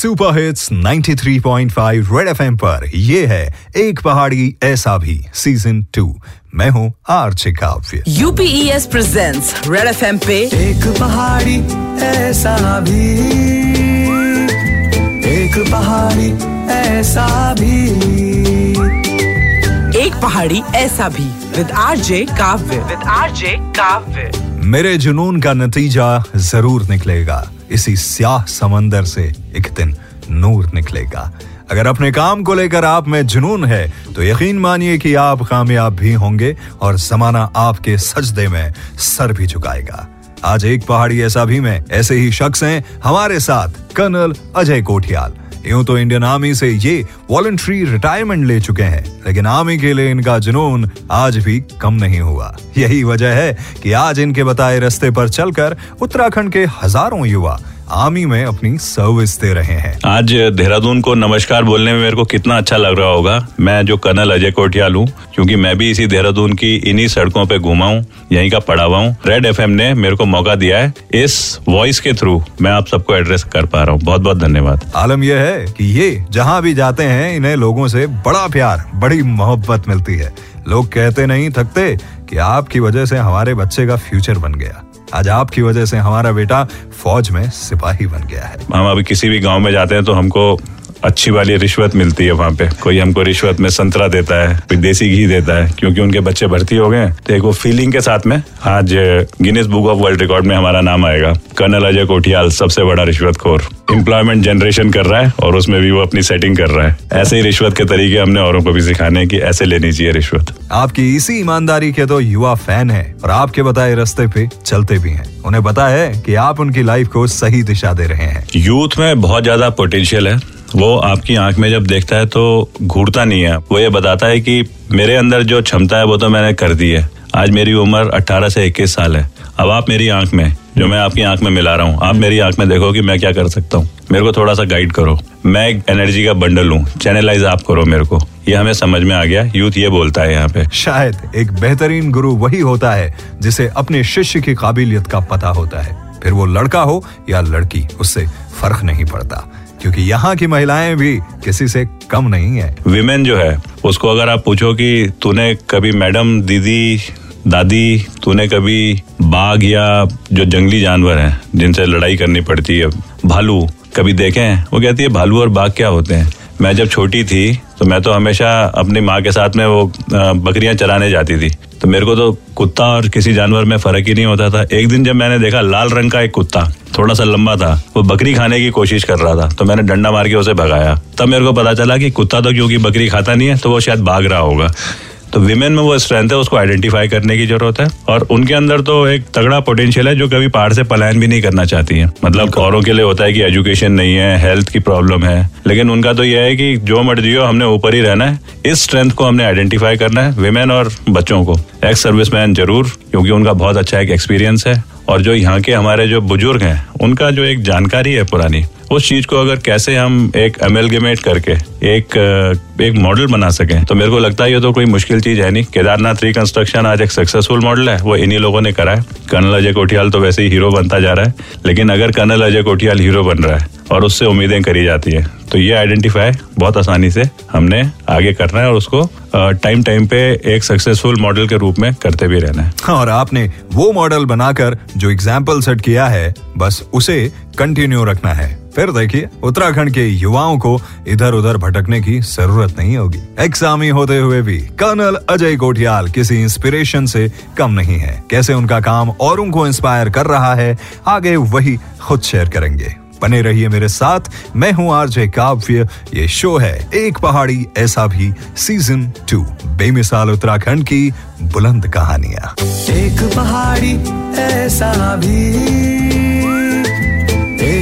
Super hits 93.5 red FM पर। ये है एक पहाड़ी ऐसा भी। सीज़न टू मैं हूँ आर्चे काव्य। यूपीएस प्रेजेंट्स रेड एफएम पे। एक पहाड़ी ऐसा भी। एक पहाड़ी ऐसा भी। एक पहाड़ी ऐसा भी। With RJ Kavya. With RJ Kavya. मेरे जुनून का नतीजा ज़रूर निकलेगा। इसी स्याह समंदर से एक दिन नूर निकलेगा। अगर अपने काम को लेकर आप में जुनून है तो यकीन मानिए कि आप कामयाब भी होंगे और जमाना आपके सजदे में सर भी झुकाएगा। आज एक पहाड़ी ऐसा भी में ऐसे ही शख्स हैं, हमारे साथ कर्नल अजय कोठियाल। यूँ तो इंडियन आर्मी से ये वॉलंट्री रिटायरमेंट ले चुके हैं, लेकिन आर्मी के लिए इनका जुनून आज भी कम नहीं हुआ। यही वजह है कि आज इनके बताए रास्ते पर चलकर उत्तराखंड के हज़ारों युवा आर्मी में अपनी सर्विस दे रहे हैं। आज देहरादून को नमस्कार बोलने में मेरे को कितना अच्छा लग रहा होगा। मैं जो कर्नल अजय कोटियाल हूँ क्योंकि मैं भी इसी देहरादून की इन्हीं सड़कों पे घूमा हूँ यहीं का पढ़ा हुआ हूँ रेड एफएम ने मेरे को मौका दिया है इस वॉइस के थ्रू मैं आप सबको एड्रेस कर पा रहा हूँ। बहुत बहुत धन्यवाद। आलम यह है कि ये जहाँ भी जाते हैं इन्हें लोगों से बड़ा प्यार बड़ी मोहब्बत मिलती है। लोग कहते नहीं थकते कि आपकी वजह से हमारे बच्चे का फ्यूचर बन गया। आज आपकी वजह से हमारा बेटा फौज में सिपाही बन गया है। हम अभी किसी भी गाँव में जाते हैं तो हमको अच्छी वाली रिश्वत मिलती है वहाँ पे। कोई हमको रिश्वत में संतरा देता है कोई देसी घी देता है क्योंकि उनके बच्चे भर्ती हो गए तो एक वो फीलिंग के साथ में आज Guinness book of world record में हमारा नाम आएगा। कर्नल अजय कोठियाल सबसे बड़ा रिश्वत खोर एम्प्लॉयमेंट जनरेशन कर रहा है और उसमें भी वो अपनी सेटिंग कर रहा है। ऐसे ही रिश्वत के तरीके हमने औरों को भी सिखाने की ऐसे लेनी चाहिए रिश्वत। आपकी इसी ईमानदारी के तो युवा फ़ैन है और आपके बताए रास्ते पे चलते भी हैं। उन्हें पता है कि आप उनकी लाइफ को सही दिशा दे रहे हैं। यूथ में बहुत ज़्यादा पोटेंशियल है। वो आपकी आँख में जब देखता है तो घूरता नहीं है। वो ये बताता है कि मेरे अंदर जो क्षमता है वो तो मैंने कर दी है। आज मेरी उम्र 18 से 21 साल है। अब आप मेरी आँख में, जो मैं आपकी आँख में मिला रहा हूँ, आप मेरी आँख में देखो कि मैं क्या कर सकता हूँ। मेरे को थोड़ा सा गाइड करो। मैं एक एनर्जी का बंडल हूँ। चैनलाइज आप करो मेरे को। ये हमें समझ में आ गया। यूथ ये बोलता है यहाँ पे। शायद एक बेहतरीन गुरु वही होता है, जिसे अपने शिष्य की काबिलियत का पता होता है। फिर वो लड़का हो या लड़की, उससे फ़र्क नहीं पड़ता। क्योंकि यहाँ की महिलाएँ भी किसी से कम नहीं है। विमेन जो है, उसको अगर आप पूछो कि तूने कभी मैडम, दीदी, दादी, तूने कभी बाघ या जो जंगली जानवर हैं, जिनसे लड़ाई करनी पड़ती है, भालू कभी देखे हैं? वो कहती है, भालू और बाघ क्या होते हैं? मैं जब छोटी थी तो मैं तो हमेशा अपनी माँ के साथ में वो बकरियाँ चराने जाती थी। तो मेरे को तो कुत्ता और किसी जानवर में फ़र्क ही नहीं होता था। एक दिन जब मैंने देखा लाल रंग का एक कुत्ता थोड़ा सा लंबा था, वो बकरी खाने की कोशिश कर रहा था तो मैंने डंडा मार के उसे भगाया। तब मेरे को पता चला कि कुत्ता तो क्योंकि बकरी खाता नहीं है तो वो शायद भाग रहा होगा। तो विमेन में वो स्ट्रेंथ है उसको आइडेंटिफाई करने की ज़रूरत है। और उनके अंदर तो एक तगड़ा पोटेंशियल है जो कभी पहाड़ से पलायन भी नहीं करना चाहती है। मतलब औरों के लिए होता है कि एजुकेशन नहीं है हेल्थ की प्रॉब्लम है। लेकिन उनका तो यह है कि जो मर्ज़ी हो हमने ऊपर ही रहना है। इस स्ट्रेंथ को हमने आइडेंटिफाई करना है विमेन और बच्चों को। एक्स सर्विसमैन ज़रूर क्योंकि उनका बहुत अच्छा एक एक्सपीरियंस है। और जो यहाँ के हमारे जो बुज़ुर्ग हैं उनका जो एक जानकारी है पुरानी उस चीज़ को अगर कैसे हम एक एमेलगेमेट करके, एक एक मॉडल बना सके तो मेरे को लगता है ये तो कोई मुश्किल चीज़ है नहीं। केदारनाथ रिकंस्ट्रक्शन आज एक सक्सेसफुल मॉडल है, वो इन्हीं लोगों ने करा है। कर्नल अजय कोठियाल तो वैसे ही हीरो बनता जा रहा है, लेकिन अगर कर्नल अजय कोठियाल हीरो बन रहा है, और उससे उम्मीदें करी जाती है तो ये आइडेंटिफाई बहुत आसानी से हमने आगे करना है और उसको टाइम टाइम पे एक सक्सेसफुल मॉडल के रूप में करते भी रहना है। और आपने वो मॉडल बनाकर जो एग्ज़ाम्पल सेट किया है, बस उसे कंटिन्यू रखना है। फिर देखिए, उत्तराखंड के युवाओं को इधर उधर भटकने की ज़रूरत नहीं होगी। एग्जामी होते हुए भी कर्नल अजय कोठियाल किसी इंस्पिरेशन से कम नहीं है। कैसे उनका काम और उनको इंस्पायर कर रहा है, आगे वही खुद शेयर करेंगे। बने रहिए मेरे साथ, मैं हूँ आरजे काव्य, ये शो है एक पहाड़ी, ऐसा भी सीज़न टू बेमिसाल उत्तराखंड की बुलंद कहानियाँ। एक पहाड़ी, ऐसा भी।